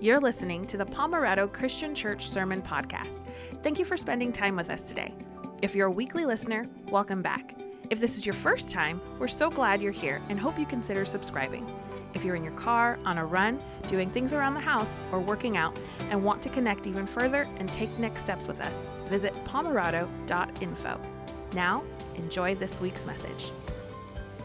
You're listening to the Pomerado Christian Church Sermon Podcast. Thank you for spending time with us today. If you're a weekly listener, welcome back. If this is your first time, we're so glad you're here and hope you consider subscribing. If you're in your car, on a run, doing things around the house, or working out, and want to connect even further and take next steps with us, visit pomerado.info. Now, enjoy this week's message.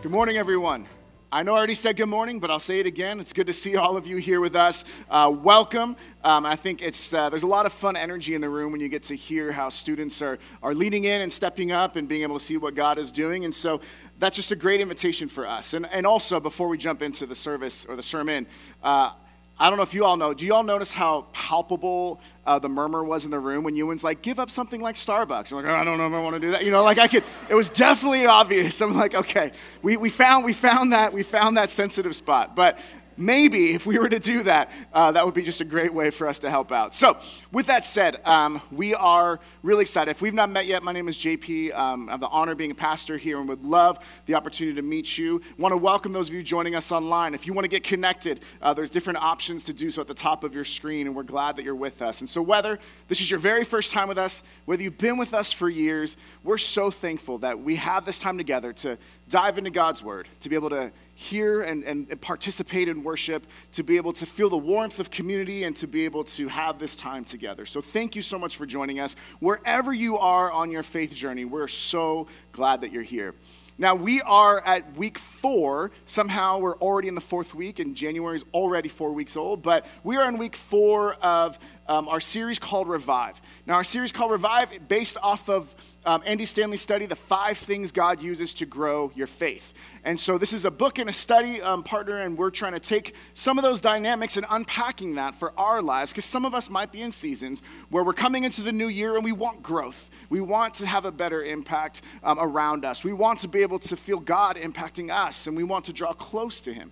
Good morning, everyone. I know I already said good morning, but I'll say it again. It's good to see all of you here with us. Uh, welcome. Um, I think it's, uh, there's a lot of fun energy in the room when you get to hear how students are, are leading in and stepping up and being able to see what God is doing. And so that's just a great invitation for us. And, and also, before we jump into the service or the sermon, uh, I don't know if you all know. Do you all notice how palpable uh, the murmur was in the room when Ewan's like, give up something like Starbucks? I'm like, oh, I don't know if I want to do that. You know, like I could, it was definitely obvious. I'm like, okay, we, we, found, we, found that, we found that sensitive spot. But maybe if we were to do that, uh, that would be just a great way for us to help out. So, with that said, um, we are really excited. If we've not met yet, my name is JP. Um, I have the honor of being a pastor here and would love the opportunity to meet you. Want to welcome those of you joining us online. If you want to get connected, uh, there's different options to do so at the top of your screen, and we're glad that you're with us. And so, whether this is your very first time with us, whether you've been with us for years, we're so thankful that we have this time together to dive into God's Word, to be able to hear and, and participate in worship, to be able to feel the warmth of community, and to be able to have this time together. So, thank you so much for joining us. Wherever you are on your faith journey, we're so glad that you're here. Now, we are at week four. Somehow, we're already in the fourth week, and January is already four weeks old. But we are in week four of um, our series called Revive. Now, our series called Revive, based off of um, Andy Stanley's study, The Five Things God Uses to Grow Your Faith. And so, this is a book and a study um, partner, and we're trying to take some of those dynamics and unpacking that for our lives, because some of us might be in seasons where we're coming into the new year and we want growth. We want to have a better impact um, around us. We want to be able to feel God impacting us, and we want to draw close to Him.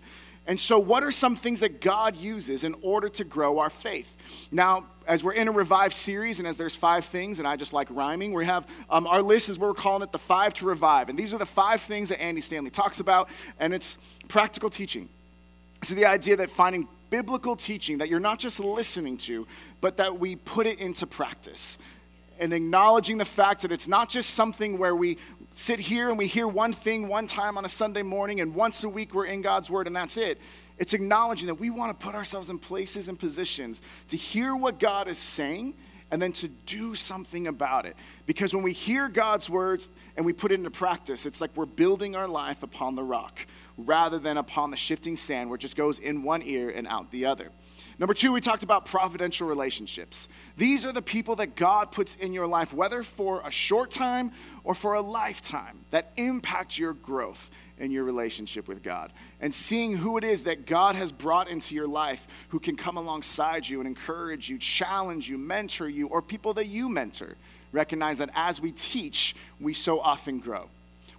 And so, what are some things that God uses in order to grow our faith? Now, as we're in a revive series, and as there's five things, and I just like rhyming, we have um, our list is what we're calling it the five to revive. And these are the five things that Andy Stanley talks about, and it's practical teaching. So, the idea that finding biblical teaching that you're not just listening to, but that we put it into practice and acknowledging the fact that it's not just something where we sit here and we hear one thing one time on a Sunday morning and once a week we're in God's Word and that's it. It's acknowledging that we want to put ourselves in places and positions to hear what God is saying and then to do something about it. Because when we hear God's words and we put it into practice, it's like we're building our life upon the rock rather than upon the shifting sand where it just goes in one ear and out the other. Number two, we talked about providential relationships. These are the people that God puts in your life, whether for a short time or for a lifetime, that impact your growth in your relationship with God. And seeing who it is that God has brought into your life who can come alongside you and encourage you, challenge you, mentor you, or people that you mentor. Recognize that as we teach, we so often grow.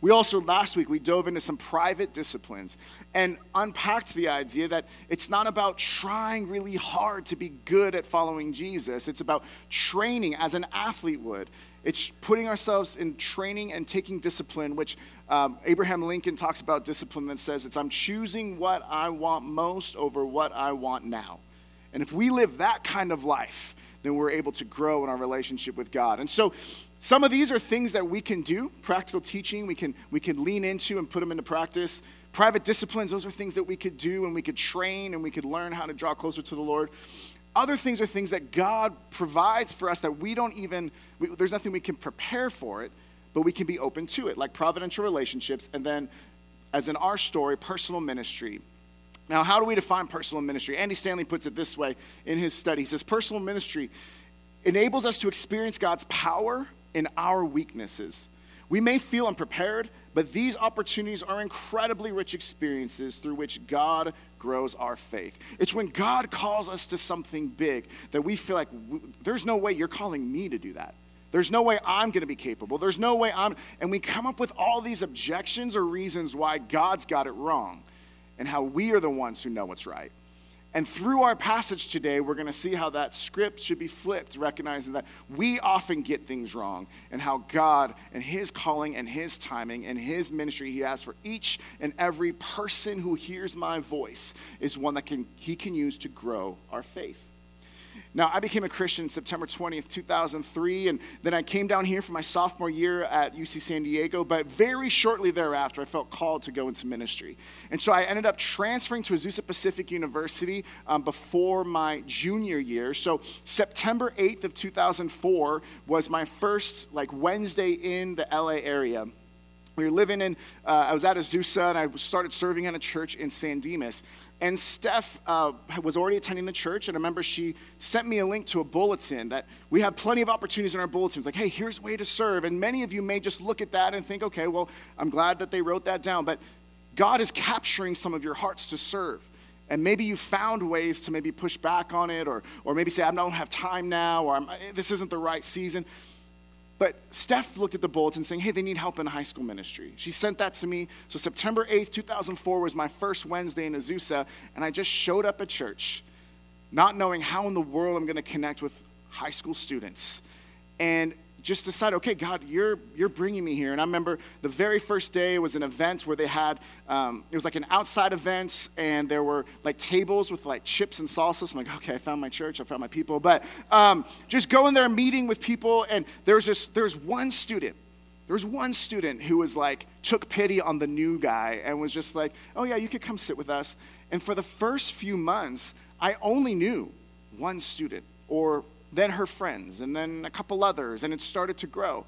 We also, last week, we dove into some private disciplines and unpacked the idea that it's not about trying really hard to be good at following Jesus. It's about training as an athlete would. It's putting ourselves in training and taking discipline, which um, Abraham Lincoln talks about discipline that says it's I'm choosing what I want most over what I want now. And if we live that kind of life, then we're able to grow in our relationship with God. And so some of these are things that we can do, practical teaching, we can, we can lean into and put them into practice. Private disciplines, those are things that we could do and we could train and we could learn how to draw closer to the Lord. Other things are things that God provides for us that we don't even, we, there's nothing we can prepare for it, but we can be open to it, like providential relationships, and then, as in our story, personal ministry. Now, how do we define personal ministry? Andy Stanley puts it this way in his study. He says, Personal ministry enables us to experience God's power in our weaknesses. We may feel unprepared, but these opportunities are incredibly rich experiences through which God grows our faith. It's when God calls us to something big that we feel like there's no way you're calling me to do that. There's no way I'm going to be capable. There's no way I'm. And we come up with all these objections or reasons why God's got it wrong and how we are the ones who know what's right. And through our passage today, we're going to see how that script should be flipped, recognizing that we often get things wrong, and how God and His calling and His timing and His ministry He has for each and every person who hears my voice is one that can, He can use to grow our faith. Now, I became a Christian September 20th, 2003, and then I came down here for my sophomore year at UC San Diego, but very shortly thereafter, I felt called to go into ministry. And so I ended up transferring to Azusa Pacific University um, before my junior year. So September 8th of 2004 was my first, like, Wednesday in the LA area we were living in, uh, I was at Azusa and I started serving in a church in San Dimas. And Steph uh, was already attending the church, and I remember she sent me a link to a bulletin that we have plenty of opportunities in our bulletins, like, hey, here's a way to serve. And many of you may just look at that and think, okay, well, I'm glad that they wrote that down. But God is capturing some of your hearts to serve. And maybe you found ways to maybe push back on it, or, or maybe say, I don't have time now, or this isn't the right season. But Steph looked at the bulletin saying, hey, they need help in high school ministry. She sent that to me. So September 8th, 2004 was my first Wednesday in Azusa, and I just showed up at church, not knowing how in the world I'm going to connect with high school students. And just decide, okay, God, you're, you're bringing me here. And I remember the very first day was an event where they had, um, it was like an outside event, and there were like tables with like chips and salsa. So I'm like, okay, I found my church, I found my people. But um, just going there, meeting with people, and there was just, there was one student. There was one student who was like, took pity on the new guy and was just like, oh yeah, you could come sit with us. And for the first few months, I only knew one student or then her friends, and then a couple others, and it started to grow.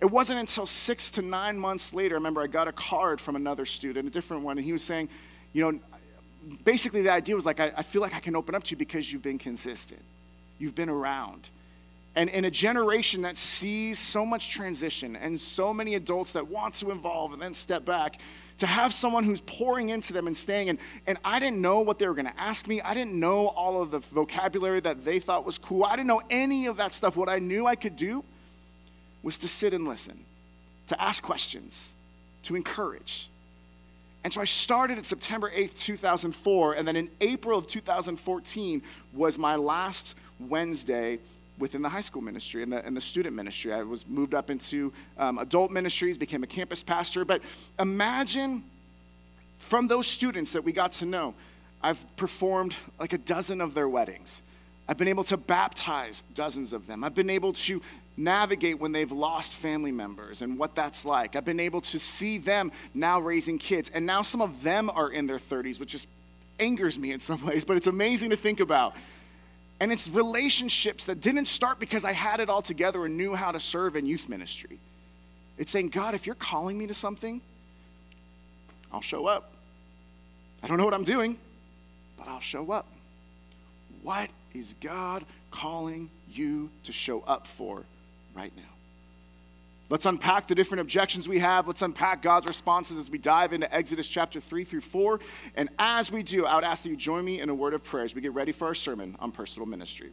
It wasn't until six to nine months later, I remember I got a card from another student, a different one, and he was saying, you know, basically the idea was like, I, I feel like I can open up to you because you've been consistent, you've been around. And in a generation that sees so much transition and so many adults that want to involve and then step back, to have someone who's pouring into them and staying. And, and I didn't know what they were going to ask me. I didn't know all of the vocabulary that they thought was cool. I didn't know any of that stuff. What I knew I could do was to sit and listen, to ask questions, to encourage. And so I started at September 8th, 2004, and then in April of 2014 was my last Wednesday within the high school ministry and the, and the student ministry. I was moved up into um, adult ministries, became a campus pastor. But imagine from those students that we got to know, I've performed like a dozen of their weddings. I've been able to baptize dozens of them. I've been able to navigate when they've lost family members and what that's like. I've been able to see them now raising kids. And now some of them are in their 30s, which just angers me in some ways, but it's amazing to think about. And it's relationships that didn't start because I had it all together and knew how to serve in youth ministry. It's saying, God, if you're calling me to something, I'll show up. I don't know what I'm doing, but I'll show up. What is God calling you to show up for right now? Let's unpack the different objections we have. Let's unpack God's responses as we dive into Exodus chapter 3 through 4. And as we do, I would ask that you join me in a word of prayer as we get ready for our sermon on personal ministry.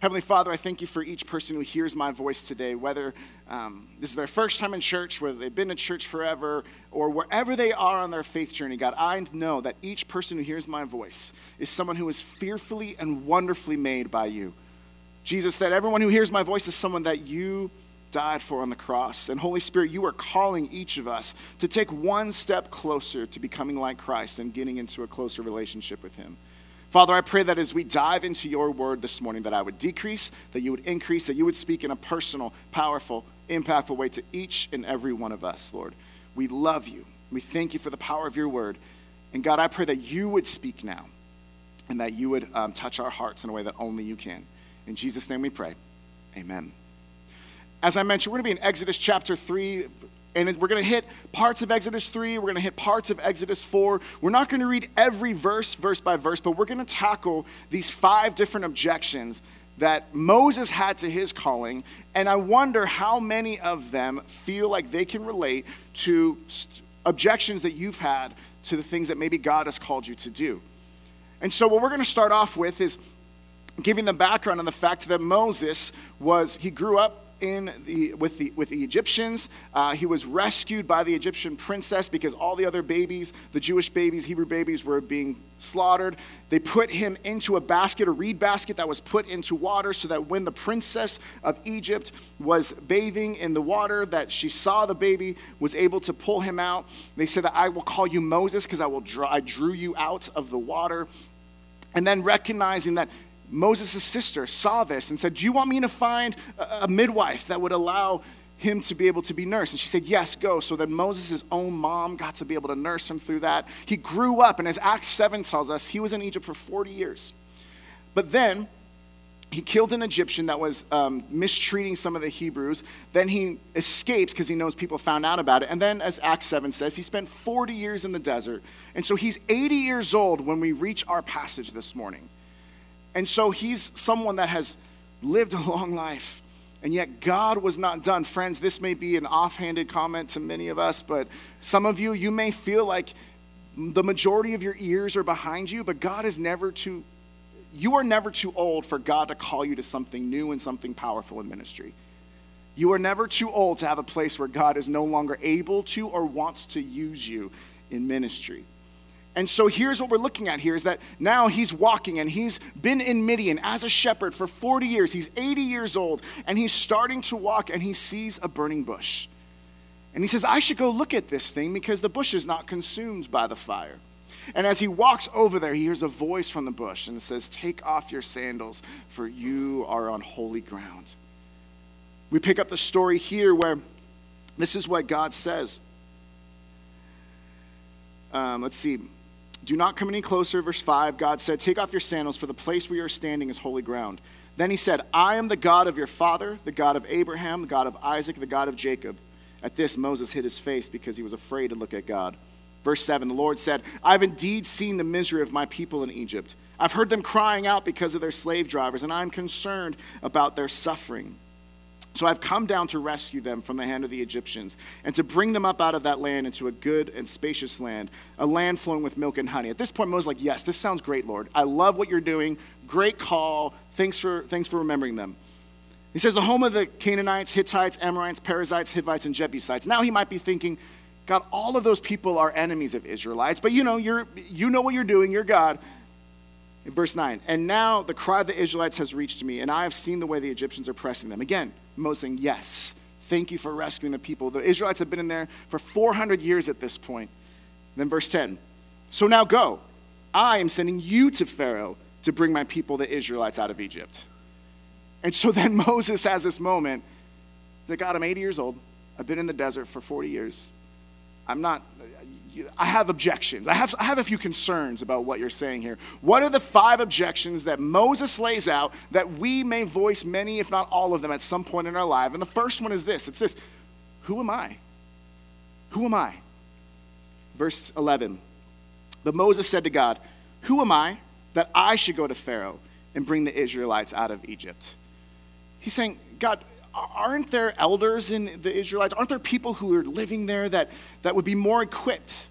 Heavenly Father, I thank you for each person who hears my voice today, whether um, this is their first time in church, whether they've been in church forever, or wherever they are on their faith journey. God, I know that each person who hears my voice is someone who is fearfully and wonderfully made by you. Jesus, that everyone who hears my voice is someone that you died for on the cross. And Holy Spirit, you are calling each of us to take one step closer to becoming like Christ and getting into a closer relationship with Him. Father, I pray that as we dive into your word this morning, that I would decrease, that you would increase, that you would speak in a personal, powerful, impactful way to each and every one of us, Lord. We love you. We thank you for the power of your word. And God, I pray that you would speak now and that you would um, touch our hearts in a way that only you can. In Jesus' name we pray. Amen. As I mentioned, we're going to be in Exodus chapter 3, and we're going to hit parts of Exodus 3, we're going to hit parts of Exodus 4. We're not going to read every verse, verse by verse, but we're going to tackle these five different objections that Moses had to his calling, and I wonder how many of them feel like they can relate to objections that you've had to the things that maybe God has called you to do. And so, what we're going to start off with is giving the background on the fact that Moses was, he grew up in the, with, the, with the Egyptians. Uh, he was rescued by the Egyptian princess because all the other babies, the Jewish babies, Hebrew babies, were being slaughtered. They put him into a basket, a reed basket that was put into water so that when the princess of Egypt was bathing in the water, that she saw the baby, was able to pull him out. They said that I will call you Moses because I, will draw, I drew you out of the water. And then recognizing that Moses' sister saw this and said, Do you want me to find a, midwife that would allow him to be able to be nursed? And she said, Yes, go. So then Moses' own mom got to be able to nurse him through that. He grew up, and as Acts 7 tells us, he was in Egypt for 40 years. But then he killed an Egyptian that was um, mistreating some of the Hebrews. Then he escapes because he knows people found out about it. And then, as Acts 7 says, he spent 40 years in the desert. And so he's 80 years old when we reach our passage this morning. And so he's someone that has lived a long life. And yet, God was not done. Friends, this may be an offhanded comment to many of us, but some of you, you may feel like the majority of your ears are behind you, but God is never too, you are never too old for God to call you to something new and something powerful in ministry. You are never too old to have a place where God is no longer able to or wants to use you in ministry. And so here's what we're looking at here is that now he's walking and he's been in Midian as a shepherd for 40 years. He's 80 years old and he's starting to walk and he sees a burning bush. And he says, I should go look at this thing because the bush is not consumed by the fire. And as he walks over there, he hears a voice from the bush and it says, Take off your sandals, for you are on holy ground. We pick up the story here where this is what God says. Um, let's see. Do not come any closer. Verse 5 God said, Take off your sandals, for the place where you are standing is holy ground. Then he said, I am the God of your father, the God of Abraham, the God of Isaac, the God of Jacob. At this, Moses hid his face because he was afraid to look at God. Verse 7 The Lord said, I've indeed seen the misery of my people in Egypt. I've heard them crying out because of their slave drivers, and I'm concerned about their suffering. So I've come down to rescue them from the hand of the Egyptians and to bring them up out of that land into a good and spacious land, a land flowing with milk and honey. At this point, Moses is like, Yes, this sounds great, Lord. I love what you're doing. Great call. Thanks for, thanks for remembering them. He says, The home of the Canaanites, Hittites, Amorites, Perizzites, Hivites, and Jebusites. Now he might be thinking, God, all of those people are enemies of Israelites, but you know, you're, you know what you're doing. You're God. In verse 9, and now the cry of the Israelites has reached me, and I have seen the way the Egyptians are pressing them. Again, Moses saying, Yes, thank you for rescuing the people. The Israelites have been in there for 400 years at this point. Then verse 10 So now go. I am sending you to Pharaoh to bring my people, the Israelites, out of Egypt. And so then Moses has this moment that God, I'm 80 years old. I've been in the desert for 40 years. I'm not, I have objections. I have, I have a few concerns about what you're saying here. What are the five objections that Moses lays out that we may voice many, if not all of them, at some point in our life? And the first one is this it's this Who am I? Who am I? Verse 11. But Moses said to God, Who am I that I should go to Pharaoh and bring the Israelites out of Egypt? He's saying, God, aren't there elders in the Israelites? Aren't there people who are living there that, that would be more equipped?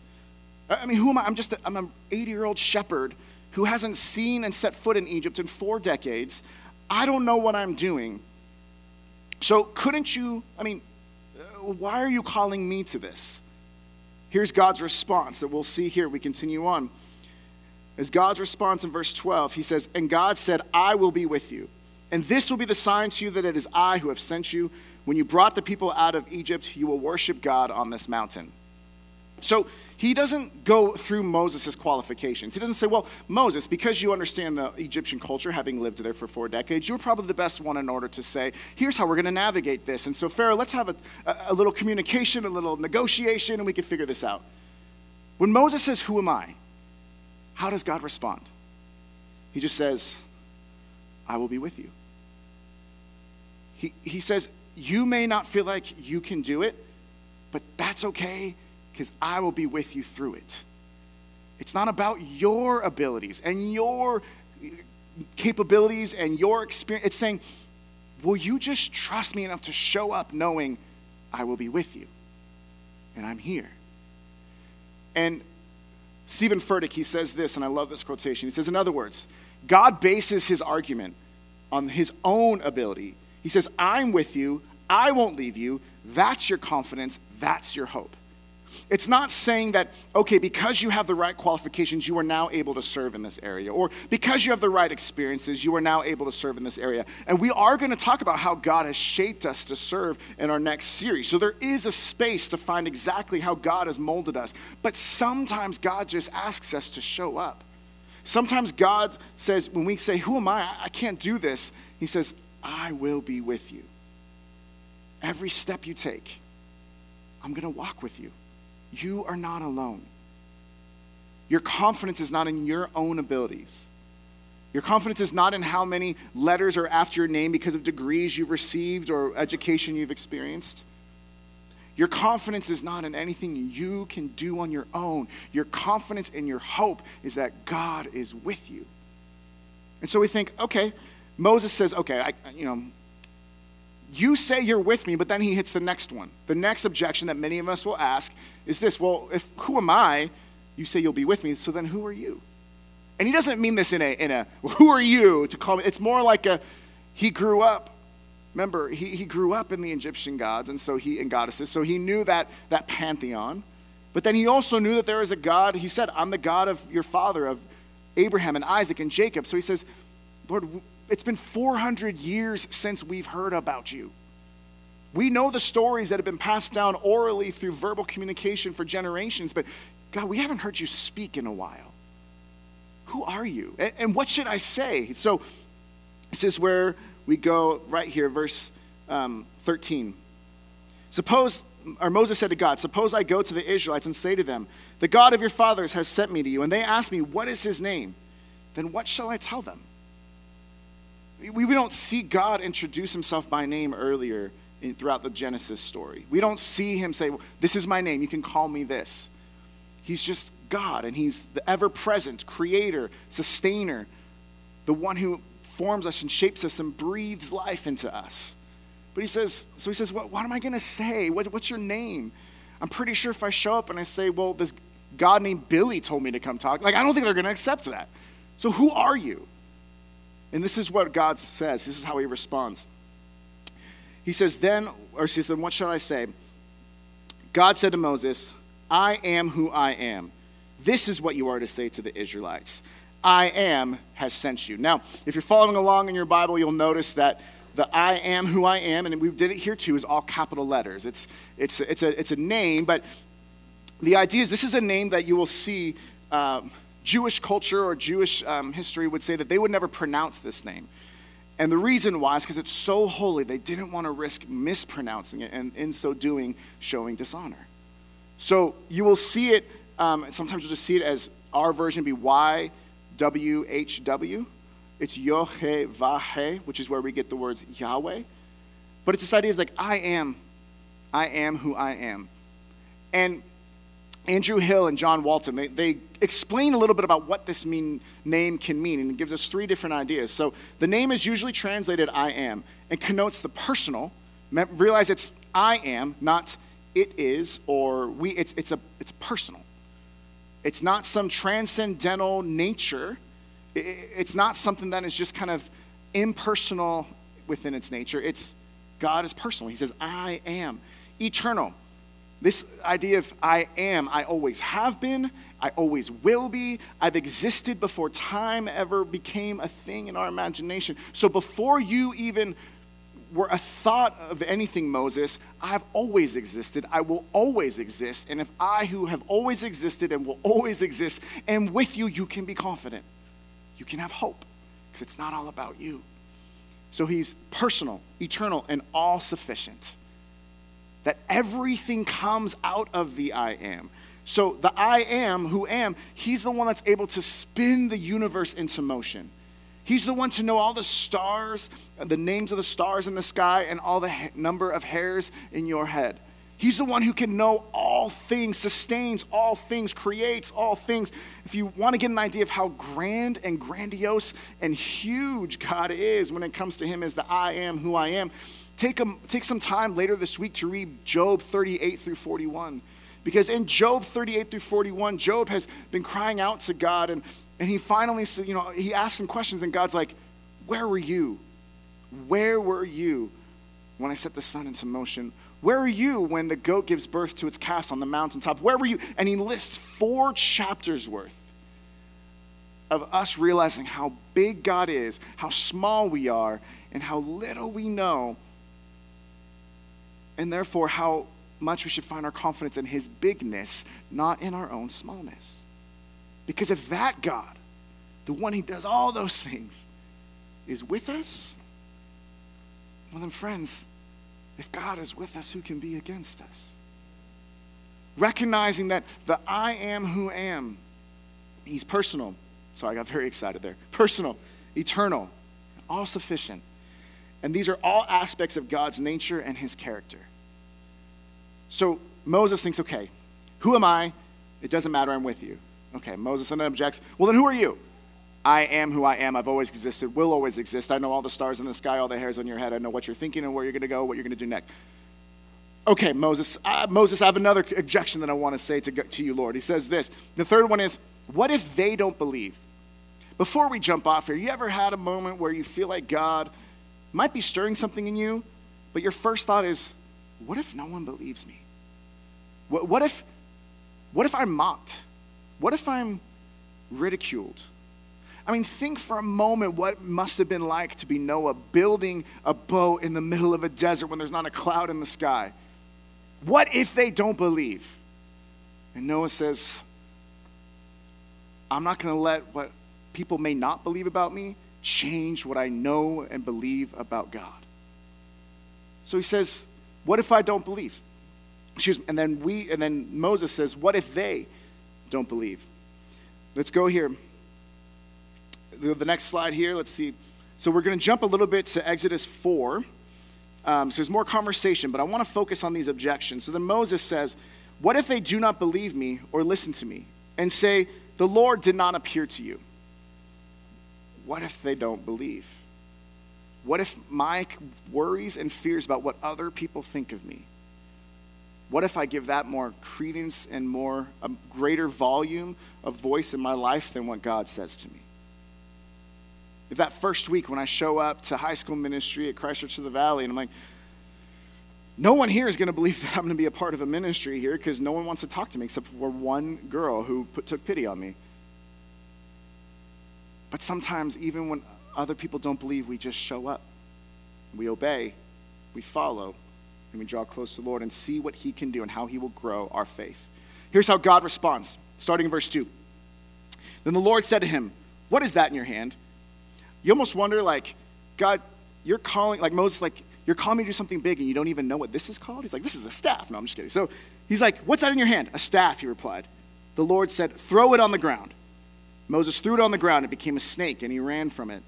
I mean, who am I? I'm just a, I'm an 80 year old shepherd who hasn't seen and set foot in Egypt in four decades. I don't know what I'm doing. So, couldn't you? I mean, uh, why are you calling me to this? Here's God's response that we'll see here. We continue on. As God's response in verse 12, he says, And God said, I will be with you and this will be the sign to you that it is I who have sent you. When you brought the people out of Egypt, you will worship God on this mountain. So he doesn't go through Moses' qualifications. He doesn't say, Well, Moses, because you understand the Egyptian culture, having lived there for four decades, you're probably the best one in order to say, Here's how we're going to navigate this. And so, Pharaoh, let's have a, a, little communication, a little negotiation, and we can figure this out. When Moses says, Who am I? How does God respond? He just says, I will be with you. He, he says, You may not feel like you can do it, but that's okay because I will be with you through it. It's not about your abilities and your capabilities and your experience. It's saying, Will you just trust me enough to show up knowing I will be with you and I'm here? And Steven Furtick, he says this, and I love this quotation. He says, In other words, God bases his argument on his own ability he says, I'm with you. I won't leave you. That's your confidence. That's your hope. It's not saying that, okay, because you have the right qualifications, you are now able to serve in this area, or because you have the right experiences, you are now able to serve in this area. And we are going to talk about how God has shaped us to serve in our next series. So there is a space to find exactly how God has molded us. But sometimes God just asks us to show up. Sometimes God says, when we say, Who am I? I can't do this, He says, I will be with you. Every step you take, I'm going to walk with you. You are not alone. Your confidence is not in your own abilities. Your confidence is not in how many letters are after your name because of degrees you've received or education you've experienced. Your confidence is not in anything you can do on your own. Your confidence and your hope is that God is with you. And so we think, okay, Moses says, okay, I, you know, you say you're with me, but then he hits the next one. The next objection that many of us will ask is this well, if who am I? You say you'll be with me, so then who are you? And he doesn't mean this in a, in a who are you to call me. It's more like a he grew up. Remember, he, he grew up in the Egyptian gods and so he and goddesses, so he knew that that pantheon. But then he also knew that there is a God. He said, I'm the God of your father, of Abraham and Isaac and Jacob. So he says, Lord, it's been 400 years since we've heard about you. We know the stories that have been passed down orally through verbal communication for generations, but God, we haven't heard you speak in a while. Who are you? And, and what should I say? So, this is where we go right here, verse um, 13. Suppose, or Moses said to God, Suppose I go to the Israelites and say to them, The God of your fathers has sent me to you, and they ask me, What is his name? Then what shall I tell them? We, we don't see God introduce himself by name earlier in, throughout the Genesis story. We don't see him say, This is my name, you can call me this. He's just God, and he's the ever present creator, sustainer, the one who forms us and shapes us and breathes life into us. But he says, so he says, what, what am I going to say? What, what's your name? I'm pretty sure if I show up and I say, well, this God named Billy told me to come talk, like, I don't think they're going to accept that. So who are you? And this is what God says. This is how he responds. He says, Then, or he says, Then what shall I say? God said to Moses, I am who I am. This is what you are to say to the Israelites I am has sent you. Now, if you're following along in your Bible, you'll notice that the I am who I am, and we did it here too, is all capital letters. It's, it's, it's, a, it's a name, but the idea is this is a name that you will see. Um, Jewish culture or Jewish um, history would say that they would never pronounce this name. And the reason why is because it's so holy, they didn't want to risk mispronouncing it and in so doing, showing dishonor. So you will see it, um, sometimes you'll just see it as our version be YWHW. It's Yohe which is where we get the words Yahweh. But it's this idea of like, I am, I am who I am. And Andrew Hill and John Walton, they, they explain a little bit about what this mean, name can mean, and it gives us three different ideas. So the name is usually translated I am and connotes the personal. Realize it's I am, not it is or we. It's, it's, a, it's personal. It's not some transcendental nature. It's not something that is just kind of impersonal within its nature. It's God is personal. He says, I am eternal. This idea of I am, I always have been, I always will be, I've existed before time ever became a thing in our imagination. So before you even were a thought of anything, Moses, I've always existed, I will always exist. And if I, who have always existed and will always exist, am with you, you can be confident. You can have hope because it's not all about you. So he's personal, eternal, and all sufficient that everything comes out of the I am. So the I am, who am, he's the one that's able to spin the universe into motion. He's the one to know all the stars, the names of the stars in the sky, and all the number of hairs in your head. He's the one who can know all things, sustains all things, creates all things. If you want to get an idea of how grand and grandiose and huge God is when it comes to Him as the I am who I am, take, a, take some time later this week to read Job 38 through 41. Because in Job 38 through 41, Job has been crying out to God, and, and he finally, you know, he asks some questions, and God's like, Where were you? Where were you when I set the sun into motion? Where are you when the goat gives birth to its calves on the mountaintop? Where were you? And he lists four chapters worth of us realizing how big God is, how small we are, and how little we know, and therefore how much we should find our confidence in his bigness, not in our own smallness. Because if that God, the one who does all those things, is with us, well, then, friends, if God is with us, who can be against us? Recognizing that the I am who am, he's personal. Sorry, I got very excited there. Personal, eternal, all sufficient. And these are all aspects of God's nature and his character. So Moses thinks, okay, who am I? It doesn't matter, I'm with you. Okay, Moses then objects, well, then who are you? I am who I am. I've always existed, will always exist. I know all the stars in the sky, all the hairs on your head. I know what you're thinking and where you're going to go, what you're going to do next. Okay, Moses, uh, Moses, I have another objection that I want to say to, to you, Lord. He says this. The third one is, what if they don't believe? Before we jump off here, you ever had a moment where you feel like God might be stirring something in you, but your first thought is, what if no one believes me? What, what if, what if I'm mocked? What if I'm ridiculed? I mean, think for a moment what it must have been like to be Noah building a boat in the middle of a desert when there's not a cloud in the sky. What if they don't believe? And Noah says, I'm not going to let what people may not believe about me change what I know and believe about God. So he says, What if I don't believe? Excuse me. And then we and then Moses says, What if they don't believe? Let's go here the, the next slide here, let's see. So we're going to jump a little bit to Exodus 4. Um, so there's more conversation, but I want to focus on these objections. So then Moses says, What if they do not believe me or listen to me and say, The Lord did not appear to you? What if they don't believe? What if my worries and fears about what other people think of me? What if I give that more credence and more, a greater volume of voice in my life than what God says to me? If that first week when I show up to high school ministry at Christ Church of the Valley and I'm like, no one here is going to believe that I'm going to be a part of a ministry here because no one wants to talk to me except for one girl who put, took pity on me. But sometimes, even when other people don't believe, we just show up. We obey, we follow, and we draw close to the Lord and see what He can do and how He will grow our faith. Here's how God responds, starting in verse 2. Then the Lord said to him, What is that in your hand? You almost wonder, like, God, you're calling, like Moses, like, you're calling me to do something big and you don't even know what this is called? He's like, this is a staff. No, I'm just kidding. So he's like, what's that in your hand? A staff, he replied. The Lord said, throw it on the ground. Moses threw it on the ground. It became a snake and he ran from it.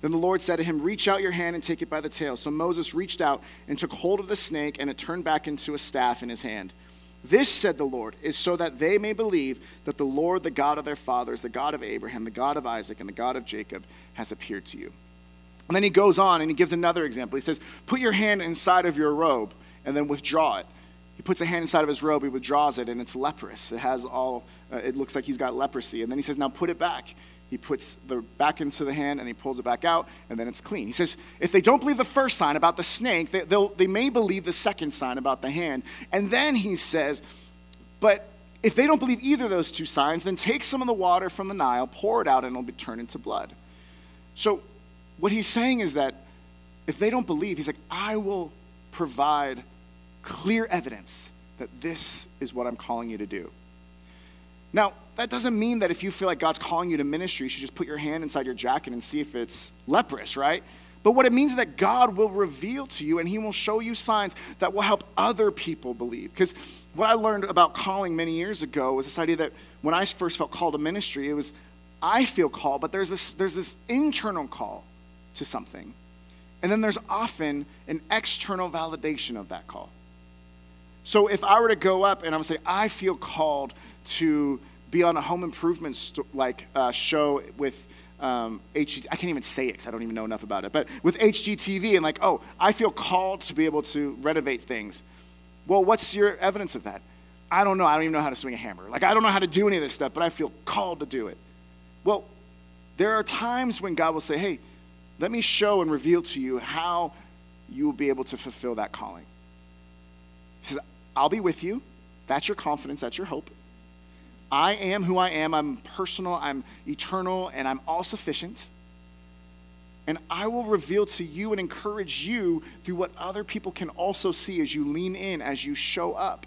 Then the Lord said to him, Reach out your hand and take it by the tail. So Moses reached out and took hold of the snake, and it turned back into a staff in his hand. This, said the Lord, is so that they may believe that the Lord, the God of their fathers, the God of Abraham, the God of Isaac, and the God of Jacob, has appeared to you. And then he goes on and he gives another example. He says, Put your hand inside of your robe and then withdraw it. He puts a hand inside of his robe, he withdraws it, and it's leprous. It has all, uh, it looks like he's got leprosy. And then he says, Now put it back. He puts the back into the hand and he pulls it back out, and then it's clean. He says, if they don't believe the first sign about the snake, they, they may believe the second sign about the hand. And then he says, but if they don't believe either of those two signs, then take some of the water from the Nile, pour it out, and it'll be turned into blood. So what he's saying is that if they don't believe, he's like, I will provide clear evidence that this is what I'm calling you to do. Now, that doesn't mean that if you feel like God's calling you to ministry, you should just put your hand inside your jacket and see if it's leprous, right? But what it means is that God will reveal to you and He will show you signs that will help other people believe. Because what I learned about calling many years ago was this idea that when I first felt called to ministry, it was I feel called, but there's this, there's this internal call to something. And then there's often an external validation of that call. So if I were to go up and I'm say, I feel called to be on a home improvement st- like uh, show with um, HG, I can't even say it because I don't even know enough about it, but with HGTV and like, oh, I feel called to be able to renovate things. Well, what's your evidence of that? I don't know. I don't even know how to swing a hammer. Like, I don't know how to do any of this stuff, but I feel called to do it. Well, there are times when God will say, hey, let me show and reveal to you how you will be able to fulfill that calling. He says, I'll be with you. That's your confidence, that's your hope. I am who I am. I'm personal, I'm eternal, and I'm all sufficient. And I will reveal to you and encourage you through what other people can also see as you lean in, as you show up.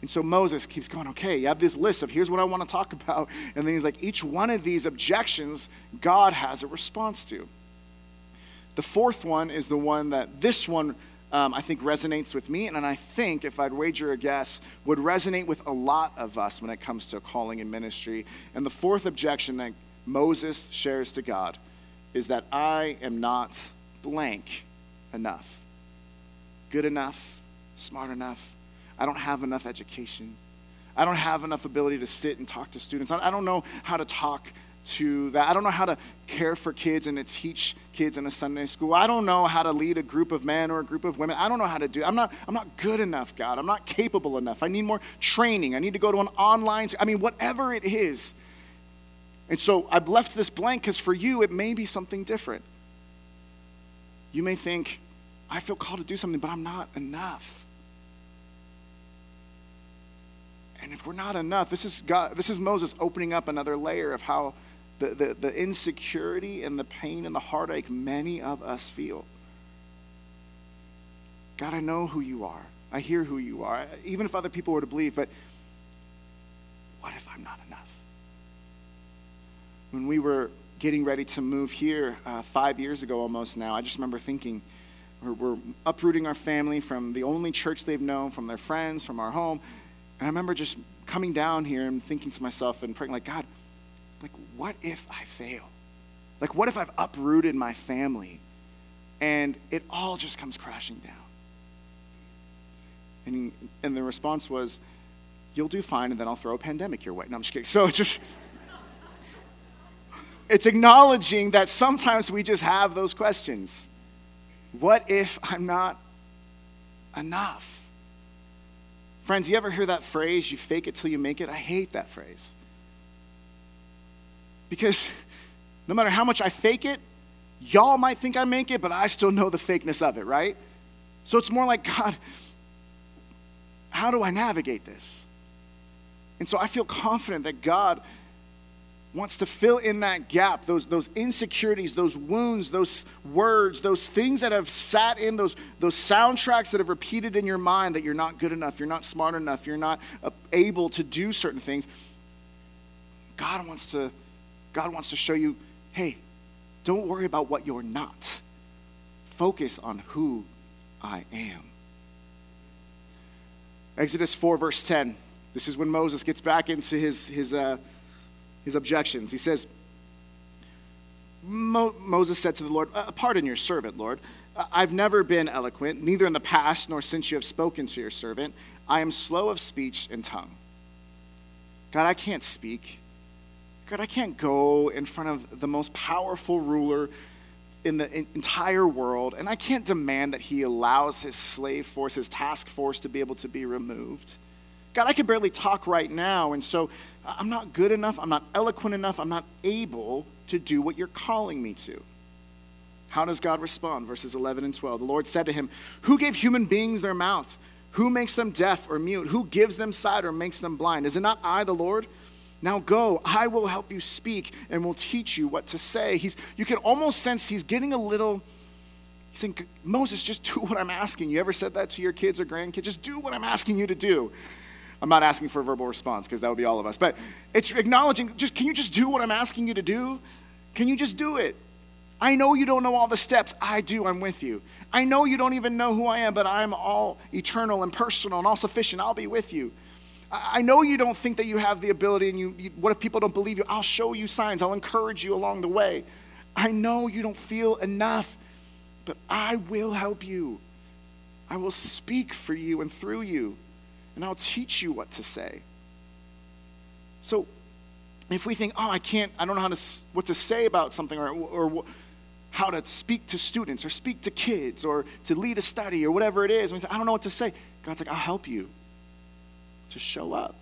And so Moses keeps going, okay, you have this list of here's what I want to talk about. And then he's like, each one of these objections, God has a response to. The fourth one is the one that this one um, I think resonates with me, and I think, if I'd wager a guess, would resonate with a lot of us when it comes to calling and ministry. And the fourth objection that Moses shares to God is that I am not blank enough, good enough, smart enough. I don't have enough education. I don't have enough ability to sit and talk to students. I don't know how to talk to that. I don't know how to care for kids and to teach kids in a Sunday school. I don't know how to lead a group of men or a group of women. I don't know how to do. I'm not I'm not good enough, God. I'm not capable enough. I need more training. I need to go to an online I mean whatever it is. And so I've left this blank cuz for you it may be something different. You may think I feel called to do something but I'm not enough. And if we're not enough, this is God, this is Moses opening up another layer of how the, the, the insecurity and the pain and the heartache many of us feel. God, I know who you are. I hear who you are, even if other people were to believe, but what if I'm not enough? When we were getting ready to move here uh, five years ago almost now, I just remember thinking, we're, we're uprooting our family from the only church they've known, from their friends, from our home. And I remember just coming down here and thinking to myself and praying, like, God, what if I fail? Like, what if I've uprooted my family and it all just comes crashing down? And, and the response was, You'll do fine, and then I'll throw a pandemic your way. No, I'm just kidding. So it's just, it's acknowledging that sometimes we just have those questions. What if I'm not enough? Friends, you ever hear that phrase, you fake it till you make it? I hate that phrase. Because no matter how much I fake it, y'all might think I make it, but I still know the fakeness of it, right? So it's more like, God, how do I navigate this? And so I feel confident that God wants to fill in that gap, those, those insecurities, those wounds, those words, those things that have sat in, those, those soundtracks that have repeated in your mind that you're not good enough, you're not smart enough, you're not uh, able to do certain things. God wants to God wants to show you hey, don't worry about what you're not. Focus on who I am. Exodus 4, verse 10. This is when Moses gets back into his, his, uh, his objections. He says, Mo- Moses said to the Lord, uh, Pardon your servant, Lord. Uh, I've never been eloquent, neither in the past nor since you have spoken to your servant. I am slow of speech and tongue. God, I can't speak. God, I can't go in front of the most powerful ruler in the entire world, and I can't demand that he allows his slave force, his task force, to be able to be removed. God, I can barely talk right now, and so uh, I'm not good enough, I'm not eloquent enough, I'm not able to do what you're calling me to. How does God respond? Verses 11 and 12. The Lord said to him, Who gave human beings their mouth? Who makes them deaf or mute? Who gives them sight or makes them blind? Is it not I, the Lord? Now go, I will help you speak and will teach you what to say. He's, you can almost sense he's getting a little, he's saying, Moses, just do what I'm asking. You ever said that to your kids or grandkids? Just do what I'm asking you to do. I'm not asking for a verbal response because that would be all of us, but it's acknowledging, just can you just do what I'm asking you to do? Can you just do it? I know you don't know all the steps. I do. I'm with you. I know you don't even know who I am, but I'm all eternal and personal and all sufficient. I'll be with you. I know you don't think that you have the ability, and you, you, what if people don't believe you? I'll show you signs, I'll encourage you along the way. I know you don't feel enough, but I will help you. I will speak for you and through you, and I'll teach you what to say. So, if we think, oh, I can't, I don't know how to, what to say about something, or, or how to speak to students, or speak to kids, or to lead a study, or whatever it is, we say, I don't know what to say. God's like, I'll help you to show up.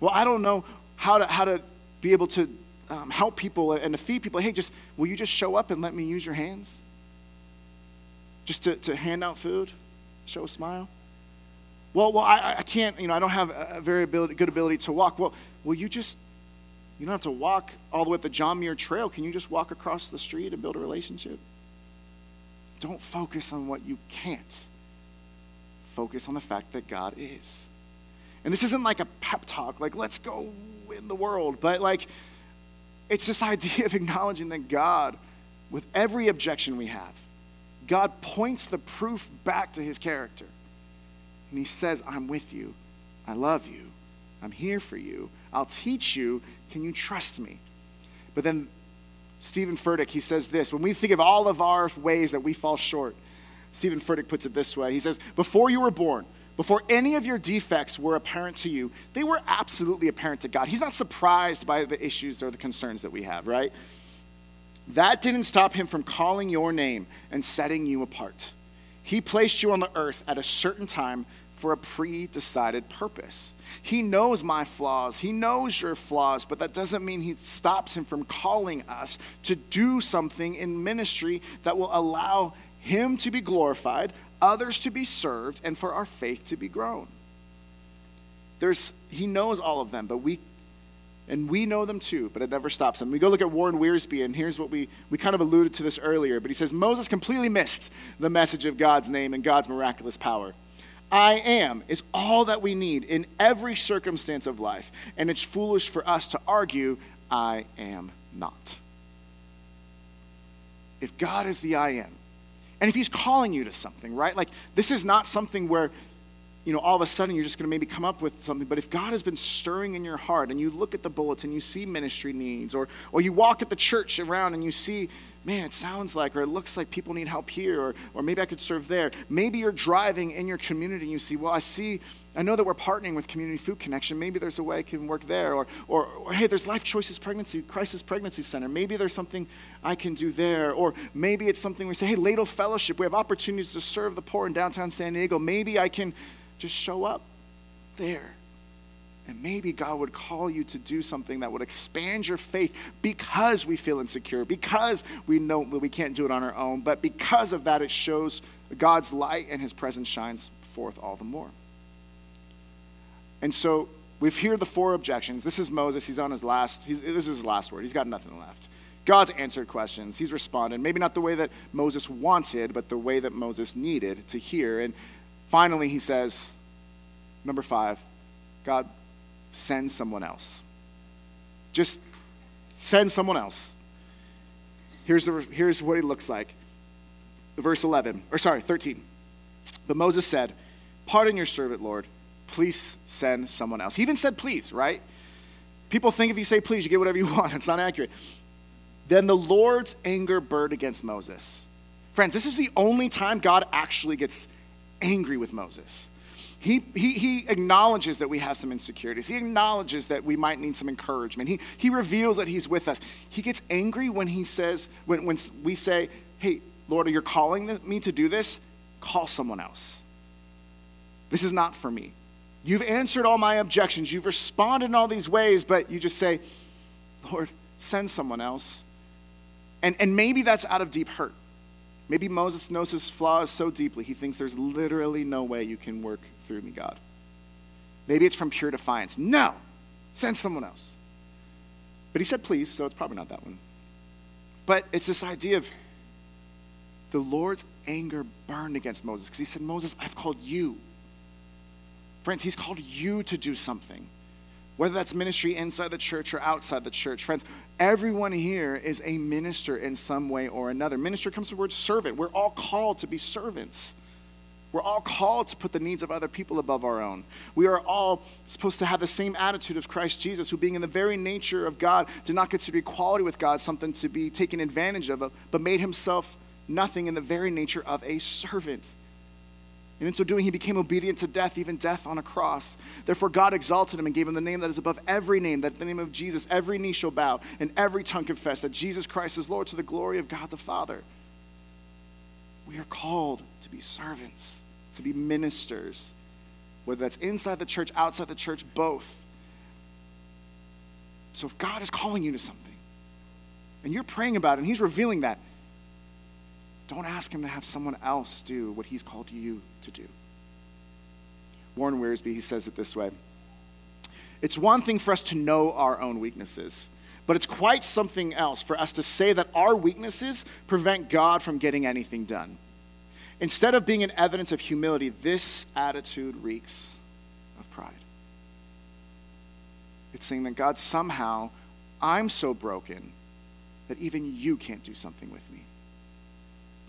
Well, I don't know how to, how to be able to um, help people and to feed people. Hey, just will you just show up and let me use your hands? Just to, to hand out food, show a smile? Well, well, I, I can't, you know, I don't have a very ability, good ability to walk. Well, will you just, you don't have to walk all the way up the John Muir Trail. Can you just walk across the street and build a relationship? Don't focus on what you can't. Focus on the fact that God is. And this isn't like a pep talk, like, let's go win the world, but like, it's this idea of acknowledging that God, with every objection we have, God points the proof back to his character. And he says, I'm with you. I love you. I'm here for you. I'll teach you. Can you trust me? But then Steven Furtick, he says this when we think of all of our ways that we fall short, Steven Furtick puts it this way He says, Before you were born, before any of your defects were apparent to you, they were absolutely apparent to God. He's not surprised by the issues or the concerns that we have, right? That didn't stop him from calling your name and setting you apart. He placed you on the earth at a certain time for a pre decided purpose. He knows my flaws, He knows your flaws, but that doesn't mean He stops Him from calling us to do something in ministry that will allow Him to be glorified, others to be served, and for our faith to be grown. There's, he knows all of them, but we, and we know them too, but it never stops them. We go look at Warren Wiersbe, and here's what we, we kind of alluded to this earlier, but he says Moses completely missed the message of God's name and God's miraculous power. I am is all that we need in every circumstance of life, and it's foolish for us to argue, I am not. If God is the I am, and if He's calling you to something, right? Like, this is not something where you know, all of a sudden you're just going to maybe come up with something. But if God has been stirring in your heart and you look at the bulletin, you see ministry needs, or, or you walk at the church around and you see, man, it sounds like, or it looks like people need help here, or, or maybe I could serve there. Maybe you're driving in your community and you see, well, I see, I know that we're partnering with Community Food Connection. Maybe there's a way I can work there. Or, or, or hey, there's Life Choices Pregnancy, Crisis Pregnancy Center. Maybe there's something I can do there. Or maybe it's something we say, hey, Ladle Fellowship, we have opportunities to serve the poor in downtown San Diego. Maybe I can just show up there. And maybe God would call you to do something that would expand your faith because we feel insecure, because we know that we can't do it on our own, but because of that, it shows God's light and his presence shines forth all the more. And so we've heard the four objections. This is Moses. He's on his last, this is his last word. He's got nothing left. God's answered questions. He's responded. Maybe not the way that Moses wanted, but the way that Moses needed to hear. And Finally, he says, number five, God, send someone else. Just send someone else. Here's, the, here's what he looks like. Verse 11, or sorry, 13. But Moses said, Pardon your servant, Lord. Please send someone else. He even said, Please, right? People think if you say please, you get whatever you want. It's not accurate. Then the Lord's anger burned against Moses. Friends, this is the only time God actually gets angry with Moses. He, he, he acknowledges that we have some insecurities. He acknowledges that we might need some encouragement. He, he reveals that he's with us. He gets angry when he says, when, when we say, hey, Lord, are you're calling me to do this, call someone else. This is not for me. You've answered all my objections. You've responded in all these ways, but you just say, Lord, send someone else. And, and maybe that's out of deep hurt. Maybe Moses knows his flaws so deeply, he thinks there's literally no way you can work through me, God. Maybe it's from pure defiance. No, send someone else. But he said, please, so it's probably not that one. But it's this idea of the Lord's anger burned against Moses because he said, Moses, I've called you. Friends, he's called you to do something whether that's ministry inside the church or outside the church. Friends, everyone here is a minister in some way or another. Minister comes from the word servant. We're all called to be servants. We're all called to put the needs of other people above our own. We are all supposed to have the same attitude of Christ Jesus, who, being in the very nature of God, did not consider equality with God something to be taken advantage of, but made himself nothing in the very nature of a servant. And in so doing, he became obedient to death, even death on a cross. Therefore, God exalted him and gave him the name that is above every name, that the name of Jesus, every knee shall bow, and every tongue confess that Jesus Christ is Lord to the glory of God the Father. We are called to be servants, to be ministers, whether that's inside the church, outside the church, both. So if God is calling you to something, and you're praying about it, and He's revealing that, Don't ask him to have someone else do what he's called you to do. Warren Wiersbe, he says it this way It's one thing for us to know our own weaknesses, but it's quite something else for us to say that our weaknesses prevent God from getting anything done. Instead of being an evidence of humility, this attitude reeks of pride. It's saying that God, somehow, I'm so broken that even you can't do something with me.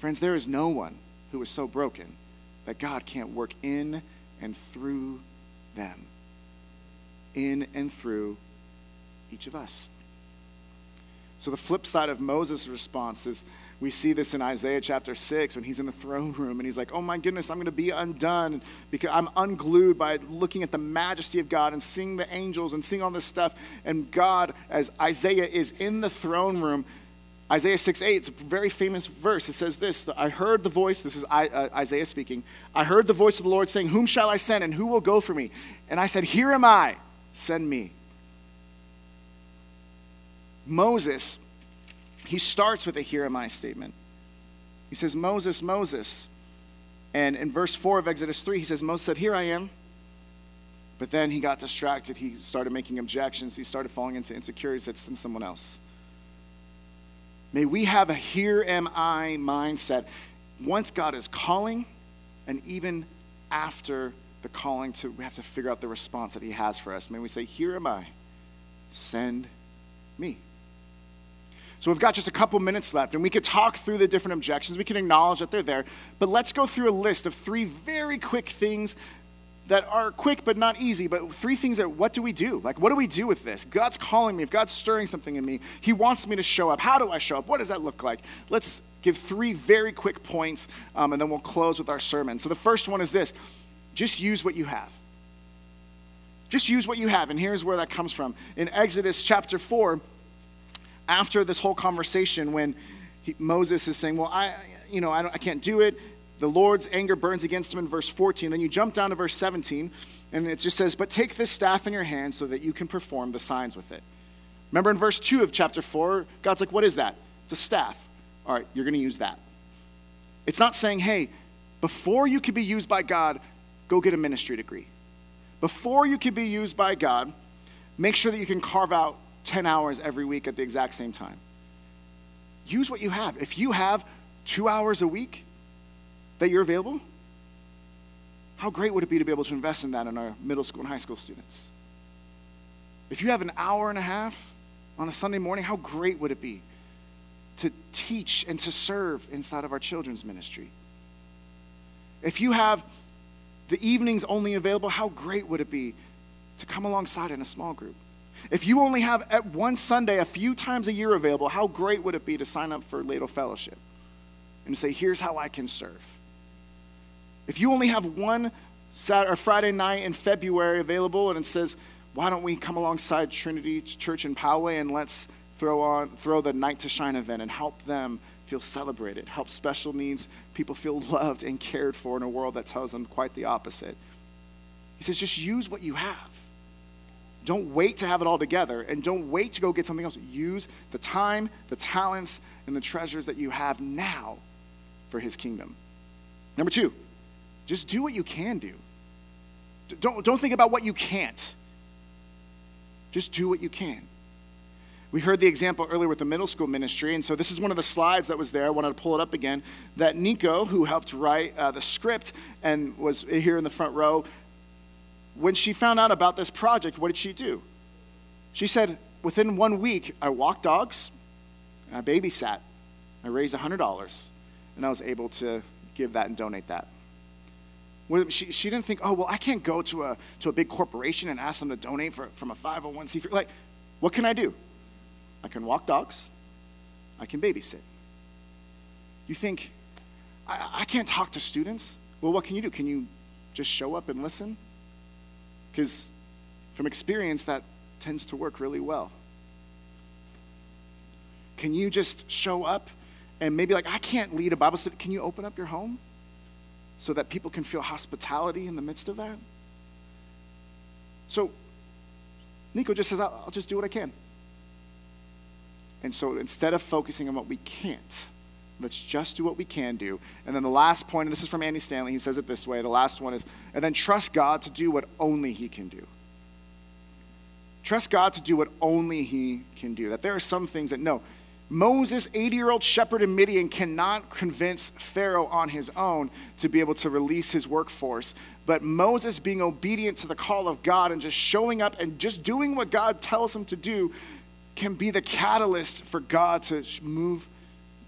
Friends, there is no one who is so broken that God can't work in and through them, in and through each of us. So, the flip side of Moses' response is we see this in Isaiah chapter 6 when he's in the throne room and he's like, Oh my goodness, I'm going to be undone because I'm unglued by looking at the majesty of God and seeing the angels and seeing all this stuff. And God, as Isaiah is in the throne room, Isaiah 6 8, it's a very famous verse. It says this I heard the voice, this is uh, Isaiah speaking. I heard the voice of the Lord saying, Whom shall I send and who will go for me? And I said, Here am I, send me. Moses, he starts with a here am I statement. He says, Moses, Moses. And in verse 4 of Exodus 3, he says, Moses said, Here I am. But then he got distracted. He started making objections. He started falling into insecurities. Said, Send someone else. May we have a here am I mindset once God is calling and even after the calling to we have to figure out the response that he has for us. May we say, Here am I. Send me. So we've got just a couple minutes left, and we could talk through the different objections. We can acknowledge that they're there. But let's go through a list of three very quick things that are quick but not easy, but three things that what do we do? Like, what do we do with this? God's calling me. If God's stirring something in me, He wants me to show up. How do I show up? What does that look like? Let's give three very quick points, um, and then we'll close with our sermon. So the first one is this just use what you have. Just use what you have. And here's where that comes from. In Exodus chapter 4, after this whole conversation when he, Moses is saying, Well, I, you know, I, I can't do it. The Lord's anger burns against him in verse 14. Then you jump down to verse 17, and it just says, But take this staff in your hand so that you can perform the signs with it. Remember in verse 2 of chapter 4, God's like, What is that? It's a staff. All right, you're going to use that. It's not saying, Hey, before you could be used by God, go get a ministry degree. Before you could be used by God, make sure that you can carve out 10 hours every week at the exact same time. Use what you have. If you have two hours a week that you're available, how great would it be to be able to invest in that in our middle school and high school students? If you have an hour and a half on a Sunday morning, how great would it be to teach and to serve inside of our children's ministry? If you have the evenings only available, how great would it be to come alongside in a small group? If you only have at one Sunday a few times a year available, how great would it be to sign up for Ladle Fellowship and say, here's how I can serve? If you only have one Saturday or Friday night in February available and it says, why don't we come alongside Trinity Church in Poway and let's throw on throw the Night to Shine event and help them feel celebrated, help special needs people feel loved and cared for in a world that tells them quite the opposite. He says, just use what you have. Don't wait to have it all together and don't wait to go get something else. Use the time, the talents, and the treasures that you have now for his kingdom. Number two, just do what you can do. Don't, don't think about what you can't. Just do what you can. We heard the example earlier with the middle school ministry, and so this is one of the slides that was there. I wanted to pull it up again. That Nico, who helped write uh, the script and was here in the front row, when she found out about this project, what did she do? She said, within one week, I walked dogs, I babysat, I raised $100, and I was able to give that and donate that. She, she didn't think, oh, well, I can't go to a, to a big corporation and ask them to donate for, from a 501c3. Like, what can I do? I can walk dogs, I can babysit. You think, I, I can't talk to students? Well, what can you do? Can you just show up and listen? Because from experience, that tends to work really well. Can you just show up and maybe, like, I can't lead a Bible study. Can you open up your home so that people can feel hospitality in the midst of that? So, Nico just says, I'll, I'll just do what I can. And so instead of focusing on what we can't, Let's just do what we can do. And then the last point, and this is from Andy Stanley, he says it this way the last one is, and then trust God to do what only He can do. Trust God to do what only He can do. That there are some things that, no, Moses, 80 year old shepherd in Midian, cannot convince Pharaoh on his own to be able to release his workforce. But Moses, being obedient to the call of God and just showing up and just doing what God tells him to do, can be the catalyst for God to move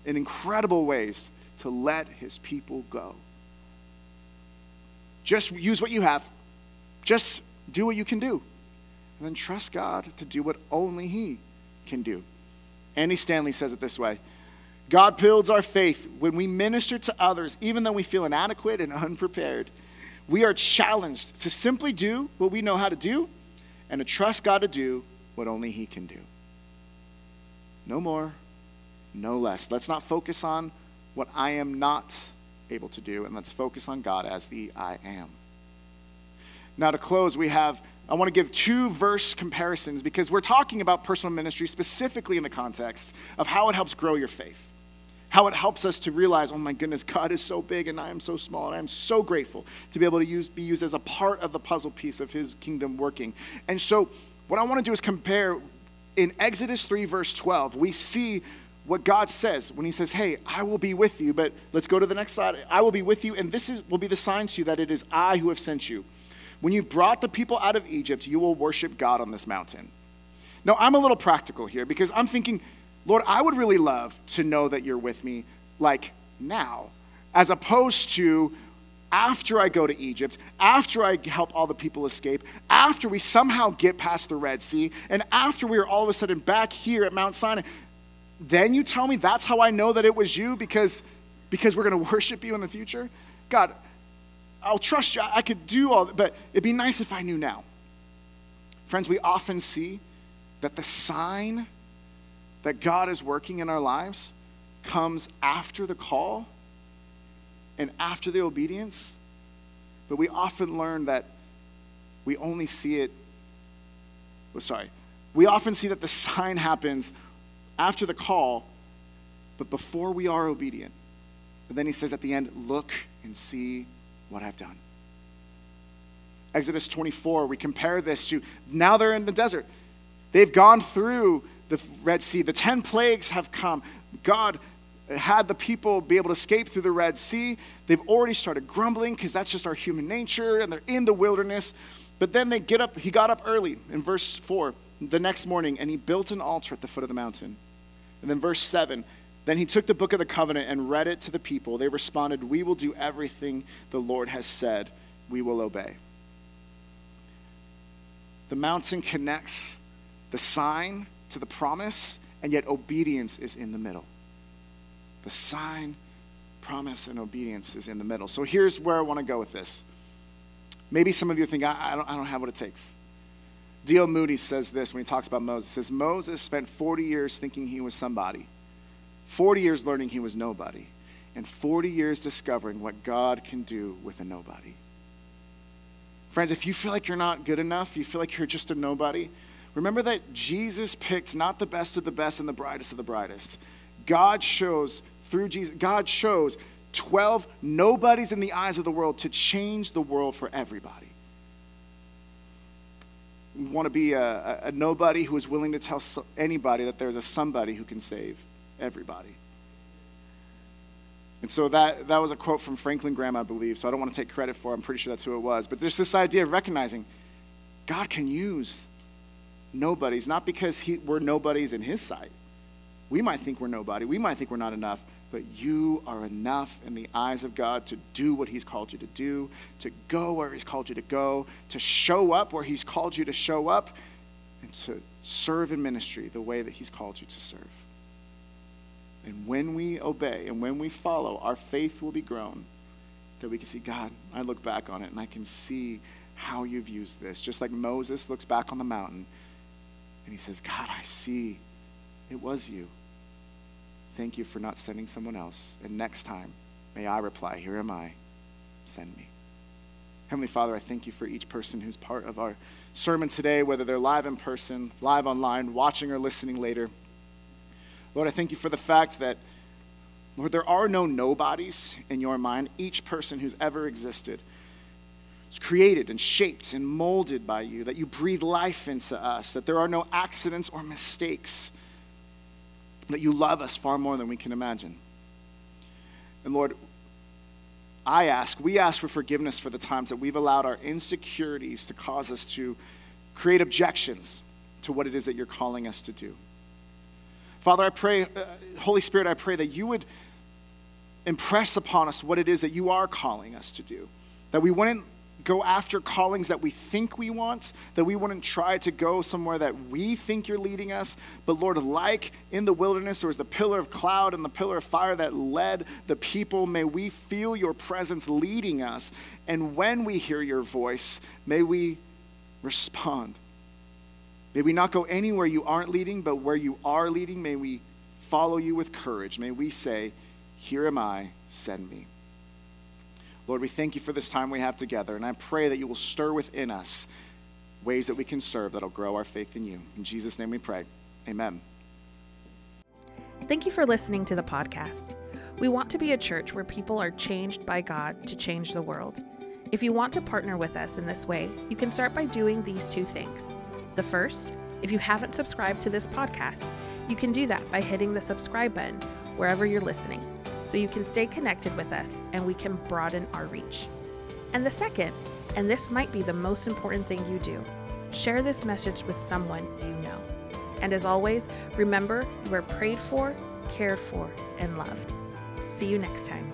in incredible ways to let his people go. Just use what you have, just do what you can do, and then trust God to do what only He can do. Andy Stanley says it this way God builds our faith when we minister to others, even though we feel inadequate and unprepared. We are challenged to simply do what we know how to do and to trust God to do what only He can do. No more, no less. Let's not focus on what I am not able to do, and let's focus on God as the I am. Now, to close, we have, I want to give two verse comparisons because we're talking about personal ministry specifically in the context of how it helps grow your faith, how it helps us to realize, oh my goodness, God is so big and I am so small, and I'm so grateful to be able to use, be used as a part of the puzzle piece of His kingdom working. And so, what I want to do is compare in Exodus 3, verse 12, we see what God says when He says, Hey, I will be with you. But let's go to the next slide. I will be with you, and this is, will be the sign to you that it is I who have sent you. When you brought the people out of Egypt, you will worship God on this mountain. Now, I'm a little practical here because I'm thinking, Lord, I would really love to know that you're with me, like now, as opposed to after I go to Egypt, after I help all the people escape, after we somehow get past the Red Sea, and after we are all of a sudden back here at Mount Sinai, then you tell me that's how I know that it was you because, because we're going to worship you in the future? God, I'll trust you. I could do all that, but it'd be nice if I knew now. Friends, we often see that the sign that God is working in our lives comes after the call and after the obedience, but we often learn that we only see it. Well, sorry. We often see that the sign happens after the call, but before we are obedient. But then he says at the end, Look and see what I've done. Exodus 24, we compare this to now they're in the desert. They've gone through the Red Sea, the 10 plagues have come. God had the people be able to escape through the Red Sea. They've already started grumbling because that's just our human nature, and they're in the wilderness. But then they get up, he got up early in verse 4 the next morning, and he built an altar at the foot of the mountain. And then verse 7 then he took the book of the covenant and read it to the people. They responded, We will do everything the Lord has said, we will obey. The mountain connects the sign to the promise, and yet obedience is in the middle. The sign, promise, and obedience is in the middle. So here's where I want to go with this. Maybe some of you think, I, I, don't, I don't have what it takes. D.L. Moody says this when he talks about Moses. He says, Moses spent 40 years thinking he was somebody, 40 years learning he was nobody, and 40 years discovering what God can do with a nobody. Friends, if you feel like you're not good enough, you feel like you're just a nobody, remember that Jesus picked not the best of the best and the brightest of the brightest. God shows through Jesus, God shows 12 nobodies in the eyes of the world to change the world for everybody. We want to be a, a, nobody who is willing to tell anybody that there's a somebody who can save everybody. And so that, that was a quote from Franklin Graham, I believe. So I don't want to take credit for it. I'm pretty sure that's who it was. But there's this idea of recognizing God can use nobodies, not because he, we're nobodies in his sight, we might think we're nobody. We might think we're not enough. But you are enough in the eyes of God to do what He's called you to do, to go where He's called you to go, to show up where He's called you to show up, and to serve in ministry the way that He's called you to serve. And when we obey and when we follow, our faith will be grown that we can see, God, I look back on it and I can see how you've used this. Just like Moses looks back on the mountain and he says, God, I see it was you. Thank you for not sending someone else. And next time, may I reply, Here am I, send me. Heavenly Father, I thank you for each person who's part of our sermon today, whether they're live in person, live online, watching or listening later. Lord, I thank you for the fact that Lord, there are no nobodies in your mind. Each person who's ever existed is created and shaped and molded by you, that you breathe life into us, that there are no accidents or mistakes, that you love us far more than we can imagine. And Lord, I ask, we ask for forgiveness for the times that we've allowed our insecurities to cause us to create objections to what it is that you're calling us to do. Father, I pray, uh, Holy Spirit, I pray that you would impress upon us what it is that you are calling us to do. That we wouldn't go after callings that we think we want, that we wouldn't try to go somewhere that we think you're leading us. But Lord, like in the wilderness, there was the pillar of cloud and the pillar of fire that led the people. May we feel your presence leading us. And when we hear your voice, may we respond. May we not go anywhere you aren't leading, but where you are leading, may we follow you with courage. May we say, Here am I, send me. Lord, we thank you for this time we have together, and I pray that you will stir within us ways that we can serve that'll grow our faith in you. In Jesus' name we pray. Amen. Thank you for listening to the podcast. We want to be a church where people are changed by God to change the world. If you want to partner with us in this way, you can start by doing these two things. The first, if you haven't subscribed to this podcast, you can do that by hitting the subscribe button wherever you're listening so you can stay connected with us and we can broaden our reach. And the second, and this might be the most important thing you do, share this message with someone you know. And as always, remember you are prayed for, cared for, and loved. See you next time.